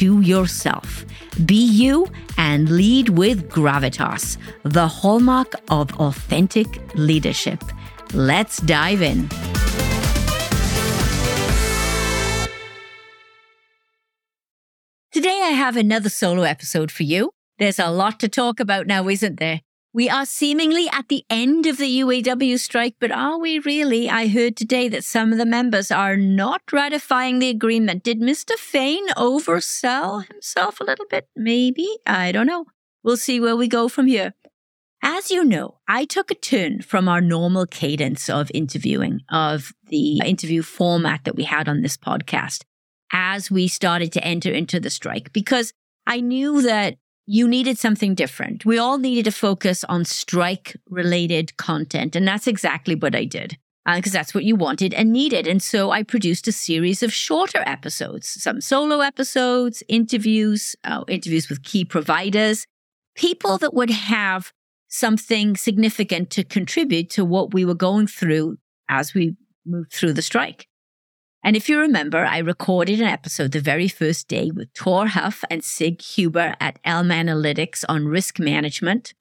to yourself. Be you and lead with gravitas, the hallmark of authentic leadership. Let's dive in. Today, I have another solo episode for you. There's a lot to talk about now, isn't there? We are seemingly at the end of the UAW strike, but are we really? I heard today that some of the members are not ratifying the agreement. Did Mr. Fain oversell himself a little bit? Maybe. I don't know. We'll see where we go from here. As you know, I took a turn from our normal cadence of interviewing, of the interview format that we had on this podcast as we started to enter into the strike because I knew that you needed something different. We all needed to focus on strike related content. And that's exactly what I did because uh, that's what you wanted and needed. And so I produced a series of shorter episodes, some solo episodes, interviews, uh, interviews with key providers, people that would have something significant to contribute to what we were going through as we moved through the strike. And if you remember, I recorded an episode the very first day with Tor Huff and Sig Huber at Elm Analytics on risk management.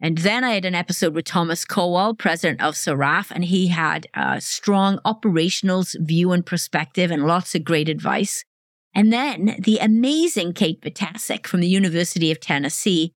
And then I had an episode with Thomas Kowal, president of SARAF, and he had a strong operationals view and perspective and lots of great advice. And then the amazing Kate Vitasek from the University of Tennessee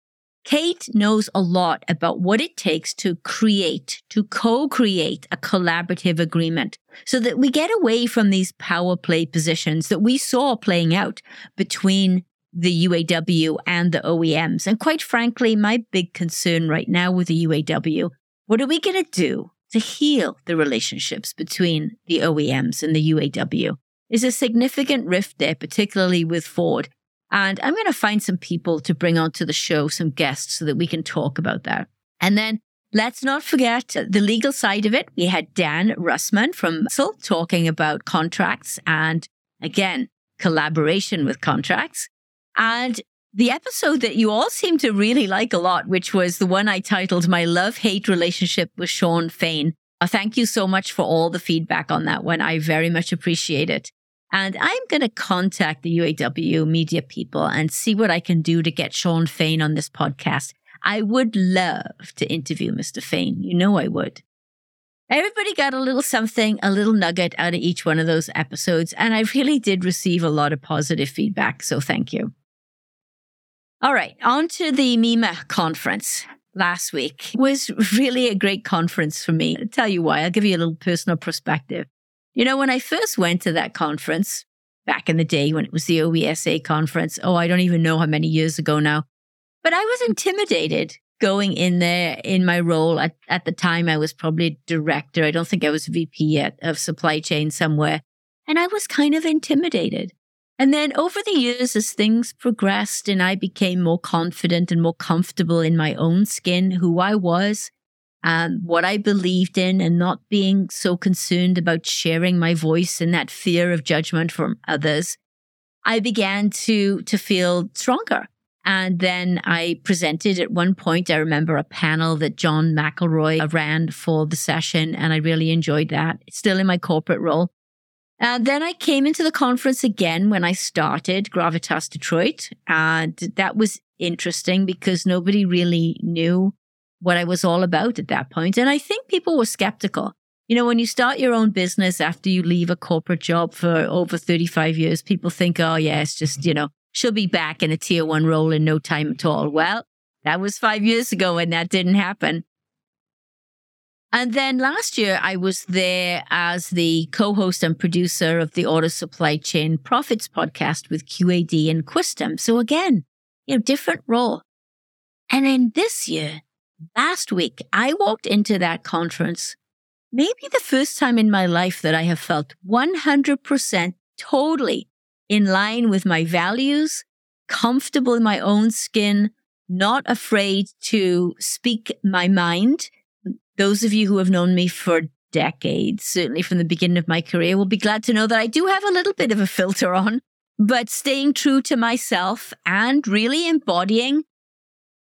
Kate knows a lot about what it takes to create, to co-create a collaborative agreement so that we get away from these power play positions that we saw playing out between the UAW and the OEMs. And quite frankly, my big concern right now with the UAW, what are we going to do to heal the relationships between the OEMs and the UAW? Is a significant rift there, particularly with Ford. And I'm going to find some people to bring onto the show, some guests, so that we can talk about that. And then let's not forget the legal side of it. We had Dan Rustmann from Butzel talking about contracts and again, collaboration with contracts. And the episode that you all seem to really like a lot, which was the one I titled My Love Hate Relationship with Shawn Fain. Uh, thank you so much for all the feedback on that one. I very much appreciate it. And I'm going to contact the UAW media people and see what I can do to get Shawn Fain on this podcast. I would love to interview Mr. Fain. You know I would. Everybody got a little something, a little nugget out of each one of those episodes. And I really did receive a lot of positive feedback. So thank you. All right, on to the MEMA conference last week. It was really a great conference for me. I'll tell you why. I'll give you a little personal perspective. You know, when I first went to that conference back in the day when it was the OESA conference, oh, I don't even know how many years ago now, but I was intimidated going in there in my role. At, at the time, I was probably director. I don't think I was VP yet of supply chain somewhere. And I was kind of intimidated. And then over the years, as things progressed and I became more confident and more comfortable in my own skin, who I was, um, what I believed in and not being so concerned about sharing my voice and that fear of judgment from others, I began to, to feel stronger. And then I presented at one point, I remember a panel that John McElroy ran for the session, and I really enjoyed that. Still in my corporate role. And then I came into the conference again when I started Gravitas Detroit. And that was interesting because nobody really knew what I was all about at that point. And I think people were skeptical. You know, when you start your own business after you leave a corporate job for over 35 years, people think, oh, yeah, it's just, you know, she'll be back in a tier one role in no time at all. Well, that was five years ago and that didn't happen. And then last year, I was there as the co host and producer of the Auto Supply Chain Prophets podcast with QAD and Quistem. So again, you know, different role. And then this year, last week, I walked into that conference maybe the first time in my life that I have felt 100% totally in line with my values, comfortable in my own skin, not afraid to speak my mind. Those of you who have known me for decades, certainly from the beginning of my career, will be glad to know that I do have a little bit of a filter on, but staying true to myself and really embodying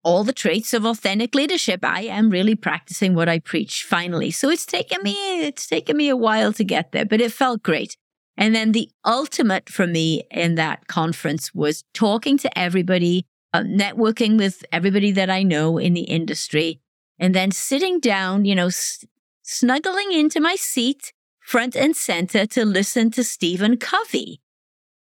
all the traits of authentic leadership. I am really practicing what I preach finally. So it's taken me, it's taken me a while to get there, but it felt great. And then the ultimate for me in that conference was talking to everybody, uh, networking with everybody that I know in the industry, and then sitting down, you know, s- snuggling into my seat front and center to listen to Stephen Covey.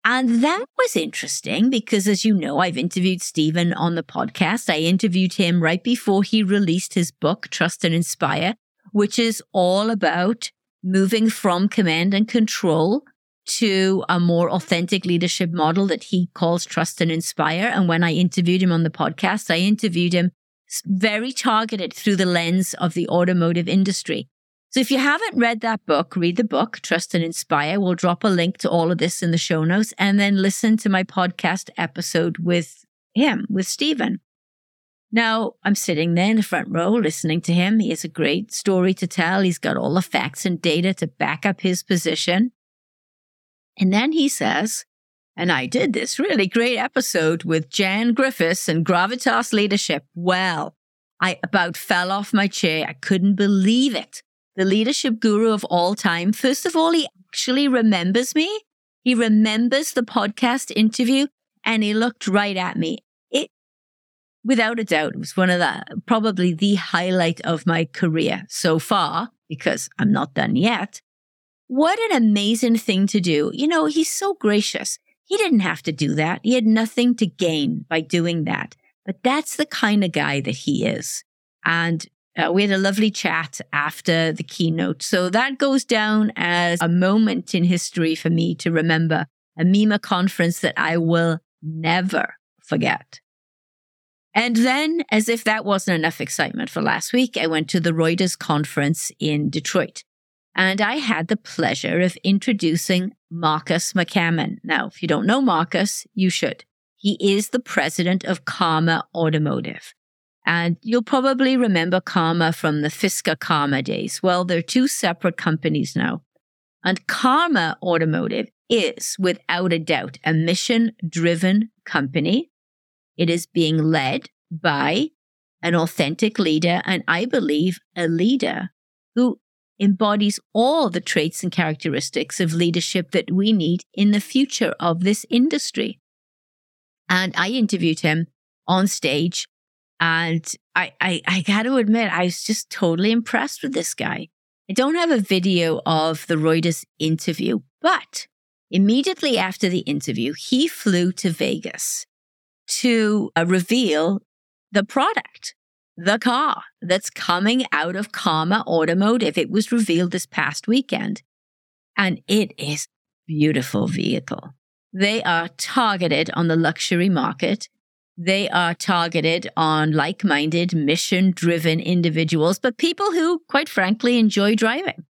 And that was interesting because, as you know, I've interviewed Stephen on the podcast. I interviewed him right before he released his book, Trust and Inspire, which is all about moving from command and control to a more authentic leadership model that he calls trust and inspire. And when I interviewed him on the podcast, I interviewed him very targeted through the lens of the automotive industry. So if you haven't read that book, read the book, Trust and Inspire. We'll drop a link to all of this in the show notes and then listen to my podcast episode with him, with Stephen. Now I'm sitting there in the front row listening to him. He has a great story to tell. He's got all the facts and data to back up his position. And then he says, and I did this really great episode with Jan Griffiths and Gravitas Leadership. Well, I about fell off my chair. I couldn't believe it. The leadership guru of all time. First of all, he actually remembers me. He remembers the podcast interview and he looked right at me. It, without a doubt, was one of the, probably the highlight of my career so far because I'm not done yet. What an amazing thing to do. You know, he's so gracious. He didn't have to do that. He had nothing to gain by doing that. But that's the kind of guy that he is. And uh, we had a lovely chat after the keynote. So that goes down as a moment in history for me to remember a MEMA conference that I will never forget. And then, as if that wasn't enough excitement for last week, I went to the Reuters conference in Detroit. And I had the pleasure of introducing Marques McCammon. Now, if you don't know Marques, you should. He is the president of Karma Automotive. And you'll probably remember Karma from the Fisker Karma days. Well, they're two separate companies now. And Karma Automotive is, without a doubt, a mission driven company. It is being led by an authentic leader, and I believe a leader who embodies all the traits and characteristics of leadership that we need in the future of this industry. And I interviewed him on stage. And I, I, I got to admit, I was just totally impressed with this guy. I don't have a video of the Reuters interview, but immediately after the interview, he flew to Vegas to uh, reveal the product the car that's coming out of Karma Automotive. It was revealed this past weekend and it is beautiful vehicle. They are targeted on the luxury market. They are targeted on like minded, mission driven individuals, but people who, quite frankly, enjoy driving.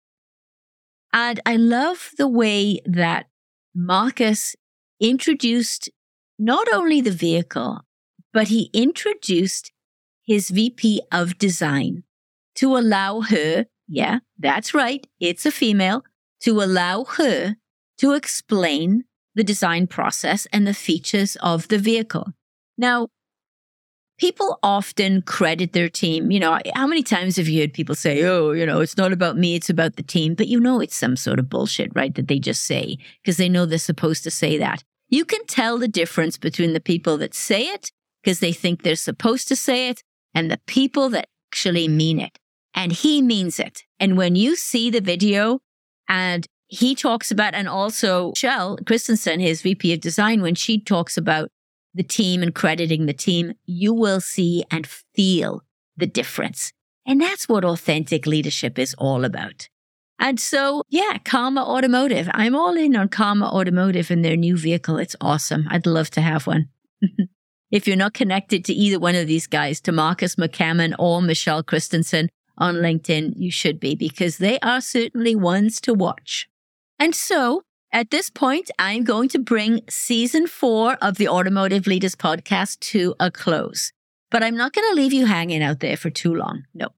And I love the way that Marques introduced not only the vehicle, but he introduced his VP of design to allow her, yeah, that's right, it's a female, to allow her to explain the design process and the features of the vehicle. Now, people often credit their team. You know, how many times have you heard people say, oh, you know, it's not about me, it's about the team? But you know, it's some sort of bullshit, right? That they just say because they know they're supposed to say that. You can tell the difference between the people that say it because they think they're supposed to say it and the people that actually mean it. And he means it. And when you see the video and he talks about, and also Michelle Christensen, his VP of design, when she talks about the team and crediting the team, you will see and feel the difference. And that's what authentic leadership is all about. And so, yeah, Karma Automotive. I'm all in on Karma Automotive and their new vehicle. It's awesome. I'd love to have one. if you're not connected to either one of these guys, to Marques McCammon or Michelle Christensen, on LinkedIn, you should be because they are certainly ones to watch. And so at this point, I'm going to bring season four of the Automotive Leaders podcast to a close. But I'm not going to leave you hanging out there for too long. No.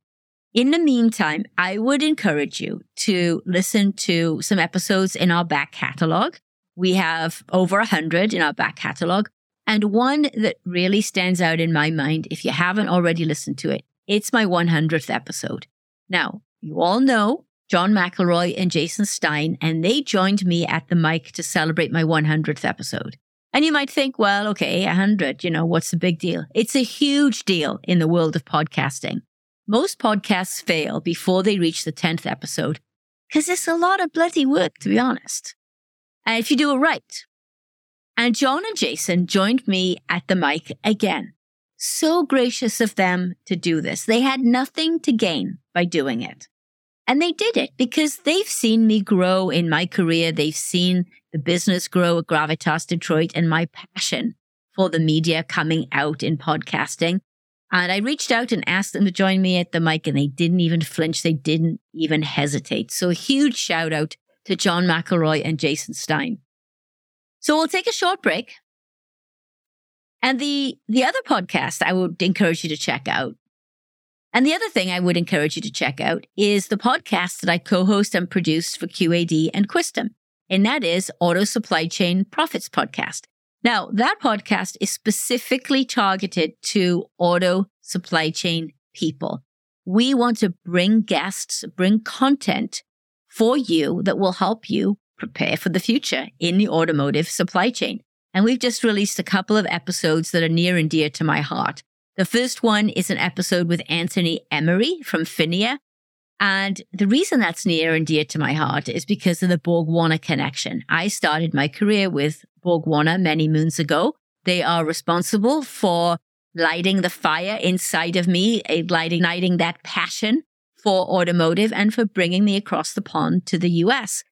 In the meantime, I would encourage you to listen to some episodes in our back catalog. We have over a hundred in our back catalog. And one that really stands out in my mind, if you haven't already listened to it, it's my 100th episode. Now, you all know John McElroy and Jason Stein, and they joined me at the mic to celebrate my 100th episode. And you might think, well, okay, 100, you know, what's the big deal? It's a huge deal in the world of podcasting. Most podcasts fail before they reach the 10th episode because it's a lot of bloody work, to be honest. And if you do it right. And John and Jason joined me at the mic again. So gracious of them to do this. They had nothing to gain by doing it. And they did it because they've seen me grow in my career. They've seen the business grow at Gravitas Detroit and my passion for the media coming out in podcasting. And I reached out and asked them to join me at the mic and they didn't even flinch. They didn't even hesitate. So a huge shout out to John McElroy and Jason Stein. So we'll take a short break. And the, the other podcast I would encourage you to check out and the other thing I would encourage you to check out is the podcast that I co-host and produce for QAD and Quistem. And that is Auto Supply Chain Prophets Podcast. Now, that podcast is specifically targeted to auto supply chain people. We want to bring guests, bring content for you that will help you prepare for the future in the automotive supply chain. And we've just released a couple of episodes that are near and dear to my heart. The first one is an episode with Anthony Emery from Finia. And the reason that's near and dear to my heart is because of the Borg Warner connection. I started my career with Borg Warner many moons ago. They are responsible for lighting the fire inside of me, eh, lighting, lighting that passion for automotive and for bringing me across the pond to the US.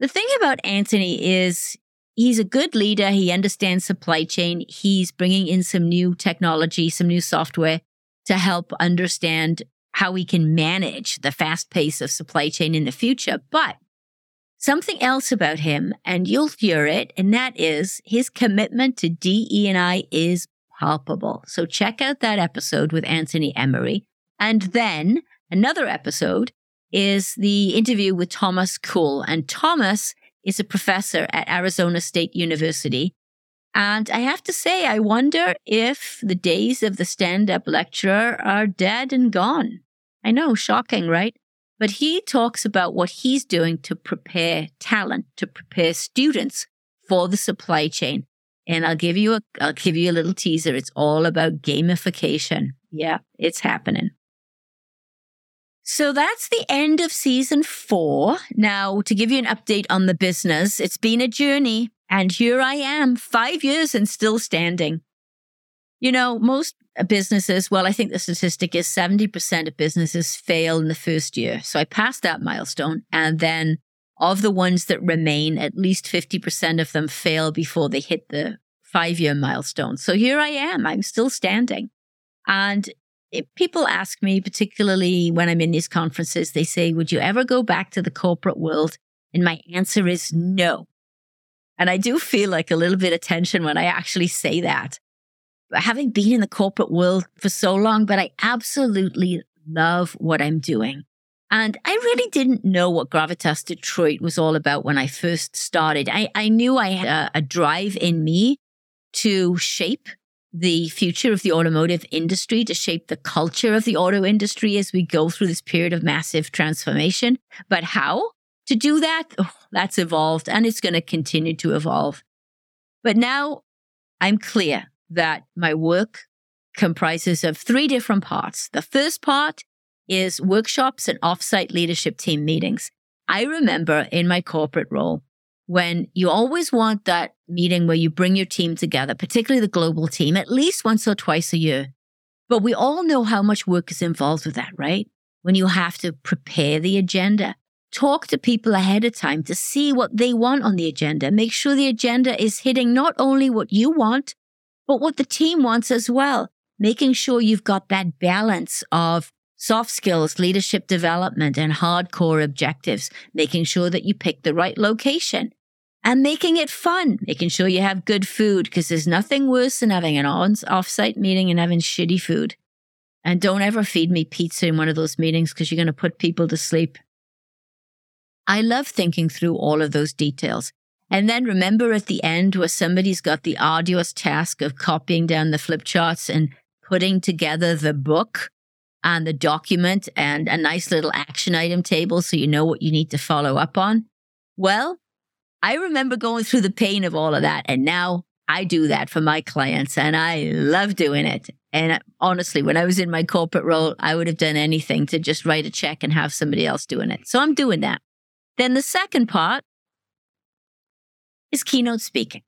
The thing about Anthony is he's a good leader. He understands supply chain. He's bringing in some new technology, some new software to help understand how we can manage the fast pace of supply chain in the future. But something else about him, and you'll hear it, and that is his commitment to DE&I is palpable. So check out that episode with Anthony Emery. And then another episode is the interview with Thomas Kull. And Thomas is a professor at Arizona State University. And I have to say, I wonder if the days of the stand up lecturer are dead and gone. I know, shocking, right? But he talks about what he's doing to prepare talent, to prepare students for the supply chain. And I'll give you a, I'll give you a little teaser. It's all about gamification. Yeah, it's happening. So that's the end of season four. Now, to give you an update on the business, it's been a journey, and here I am, five years and still standing. You know, most businesses, well, I think the statistic is 70% of businesses fail in the first year. So I passed that milestone. And then of the ones that remain, at least 50% of them fail before they hit the five year milestone. So here I am, I'm still standing. And people ask me, particularly when I'm in these conferences, they say, Would you ever go back to the corporate world? And my answer is no. And I do feel like a little bit of tension when I actually say that. Having been in the corporate world for so long, but I absolutely love what I'm doing. And I really didn't know what Gravitas Detroit was all about when I first started. I, I knew I had a, a drive in me to shape the future of the automotive industry, to shape the culture of the auto industry as we go through this period of massive transformation. But how to do that? Oh, that's evolved and it's going to continue to evolve. But now I'm clear that my work comprises of three different parts. The first part is workshops and offsite leadership team meetings. I remember in my corporate role when you always want that meeting where you bring your team together, particularly the global team, at least once or twice a year. But we all know how much work is involved with that, right? When you have to prepare the agenda, talk to people ahead of time to see what they want on the agenda, make sure the agenda is hitting not only what you want, but what the team wants as well, making sure you've got that balance of soft skills, leadership development, and hardcore objectives, making sure that you pick the right location and making it fun, making sure you have good food because there's nothing worse than having an on offsite meeting and having shitty food. And don't ever feed me pizza in one of those meetings because you're going to put people to sleep. I love thinking through all of those details. And then remember at the end where somebody's got the arduous task of copying down the flip charts and putting together the book and the document and a nice little action item table so you know what you need to follow up on. Well, I remember going through the pain of all of that. And now I do that for my clients and I love doing it. And uh, honestly, when I was in my corporate role, I would have done anything to just write a check and have somebody else doing it. So I'm doing that. Then the second part is keynote speaking.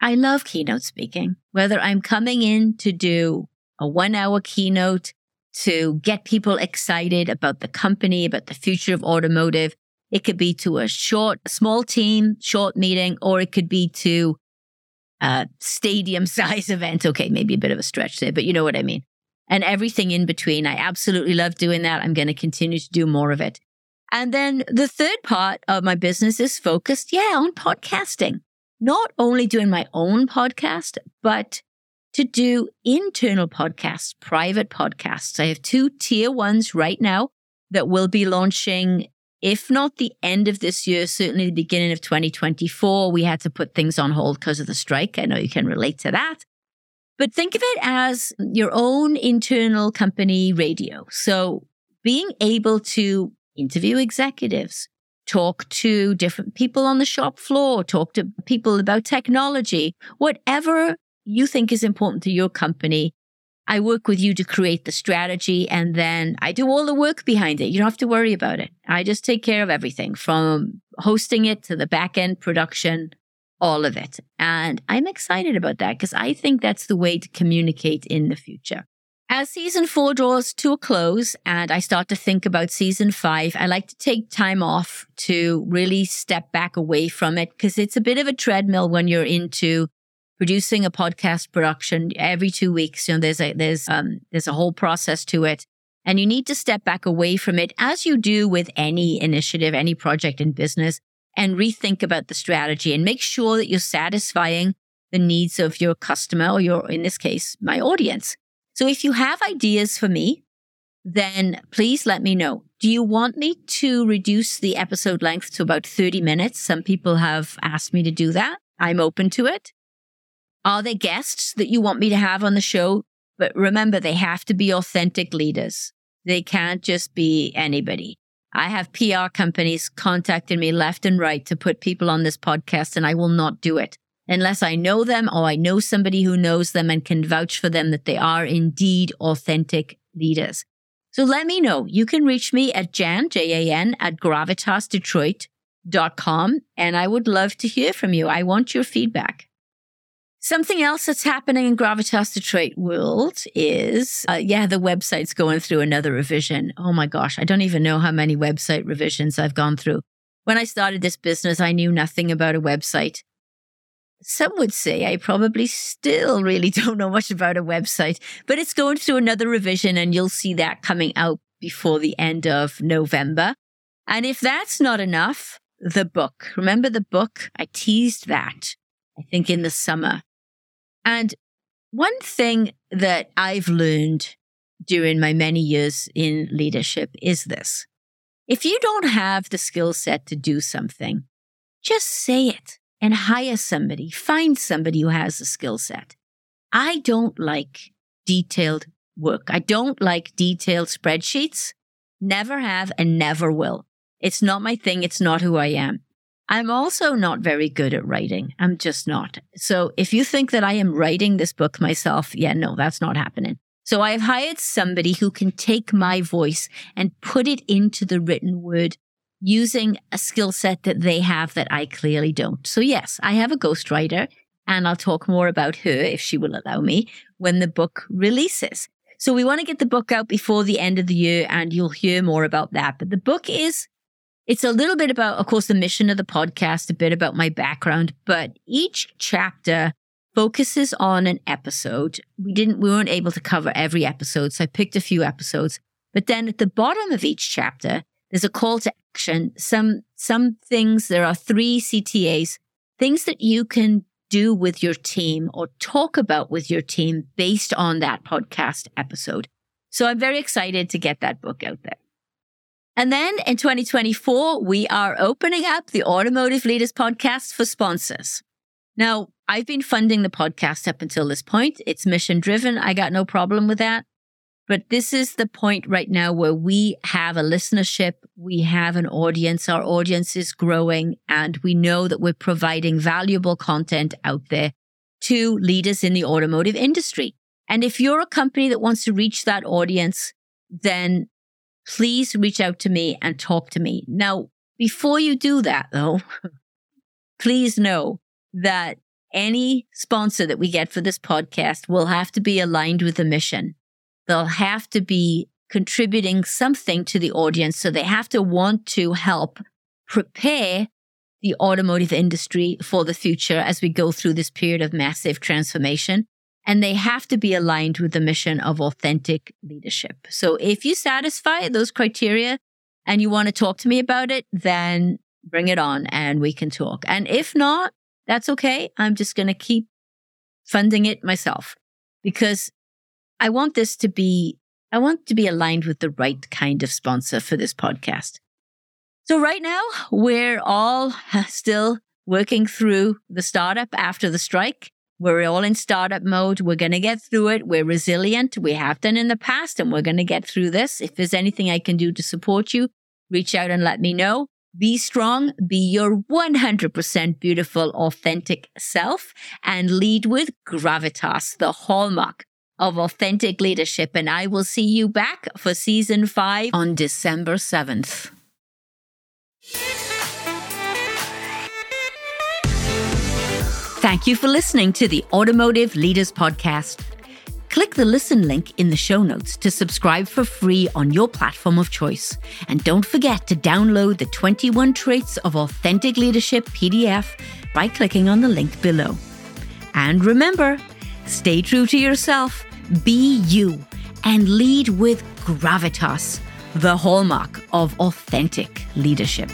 I love keynote speaking, whether I'm coming in to do a one hour keynote to get people excited about the company, about the future of automotive. It could be to a short, small team, short meeting, or it could be to a stadium size event. Okay, maybe a bit of a stretch there, but you know what I mean. And everything in between. I absolutely love doing that. I'm going to continue to do more of it. And then the third part of my business is focused, yeah, on podcasting. Not only doing my own podcast, but to do internal podcasts, private podcasts. I have two tier ones right now that will be launching, if not the end of this year, certainly the beginning of 2024. We had to put things on hold because of the strike. I know you can relate to that. But think of it as your own internal company radio. So being able to interview executives, talk to different people on the shop floor, talk to people about technology, whatever you think is important to your company. I work with you to create the strategy and then I do all the work behind it. You don't have to worry about it. I just take care of everything from hosting it to the back end production, all of it. And I'm excited about that because I think that's the way to communicate in the future. As season four draws to a close and I start to think about season five, I like to take time off to really step back away from it because it's a bit of a treadmill when you're into producing a podcast production every two weeks. You know, there's a, there's, um, there's a whole process to it and you need to step back away from it as you do with any initiative, any project in business and rethink about the strategy and make sure that you're satisfying the needs of your customer or your, in this case, my audience. So if you have ideas for me, then please let me know. Do you want me to reduce the episode length to about 30 minutes? Some people have asked me to do that. I'm open to it. Are there guests that you want me to have on the show? But remember, they have to be authentic leaders. They can't just be anybody. I have PR companies contacting me left and right to put people on this podcast, and I will not do it unless I know them or I know somebody who knows them and can vouch for them that they are indeed authentic leaders. So let me know. You can reach me at Jan, J-A-N, at gravitasdetroit.com. And I would love to hear from you. I want your feedback. Something else that's happening in Gravitas Detroit world is, uh, yeah, the website's going through another revision. Oh my gosh, I don't even know how many website revisions I've gone through. When I started this business, I knew nothing about a website some would say I probably still really don't know much about a website, but it's going through another revision and you'll see that coming out before the end of November. And if that's not enough, the book. Remember the book? I teased that, I think, in the summer. And one thing that I've learned during my many years in leadership is this. If you don't have the skill set to do something, just say it and hire somebody, find somebody who has the skill set. I don't like detailed work. I don't like detailed spreadsheets. Never have and never will. It's not my thing. It's not who I am. I'm also not very good at writing. I'm just not. So if you think that I am writing this book myself, yeah, no, that's not happening. So I've hired somebody who can take my voice and put it into the written word using a skill set that they have that I clearly don't. So, yes, I have a ghostwriter, and I'll talk more about her if she will allow me when the book releases. So, we want to get the book out before the end of the year, and you'll hear more about that. But the book is. It's a little bit about, of course, the mission of the podcast, a bit about my background, but each chapter focuses on an episode. We didn't, we weren't able to cover every episode. So I picked a few episodes But then at the bottom of each chapter, there's a call to action. Some, some things, there are three CTAs, things that you can do with your team or talk about with your team based on that podcast episode. So I'm very excited to get that book out there. And then in 2024, we are opening up the Automotive Leaders Podcast for sponsors. Now, I've been funding the podcast up until this point. It's mission driven. I got no problem with that. But this is the point right now where we have a listenership, we have an audience, our audience is growing, and we know that we're providing valuable content out there to leaders in the automotive industry. And if you're a company that wants to reach that audience, then please reach out to me and talk to me. Now, before you do that though, please know that any sponsor that we get for this podcast will have to be aligned with the mission they'll have to be contributing something to the audience. So they have to want to help prepare the automotive industry for the future as we go through this period of massive transformation. And they have to be aligned with the mission of authentic leadership. So if you satisfy those criteria and you want to talk to me about it, then bring it on and we can talk. And if not, that's okay. I'm just going to keep funding it myself because I want this to be, I want to be aligned with the right kind of sponsor for this podcast. So right now we're all still working through the startup after the strike. We're all in startup mode. We're going to get through it. We're resilient. We have done in the past and we're going to get through this. If there's anything I can do to support you, reach out and let me know. Be strong, be your 100% beautiful, authentic self and lead with gravitas, the hallmark of authentic leadership. And I will see you back for season five on December 7th. Thank you for listening to the Automotive Leaders Podcast. Click the listen link in the show notes to subscribe for free on your platform of choice. And don't forget to download the 21 Traits of Authentic Leadership PDF by clicking on the link below. And remember, stay true to yourself be you and lead with gravitas, the hallmark of authentic leadership.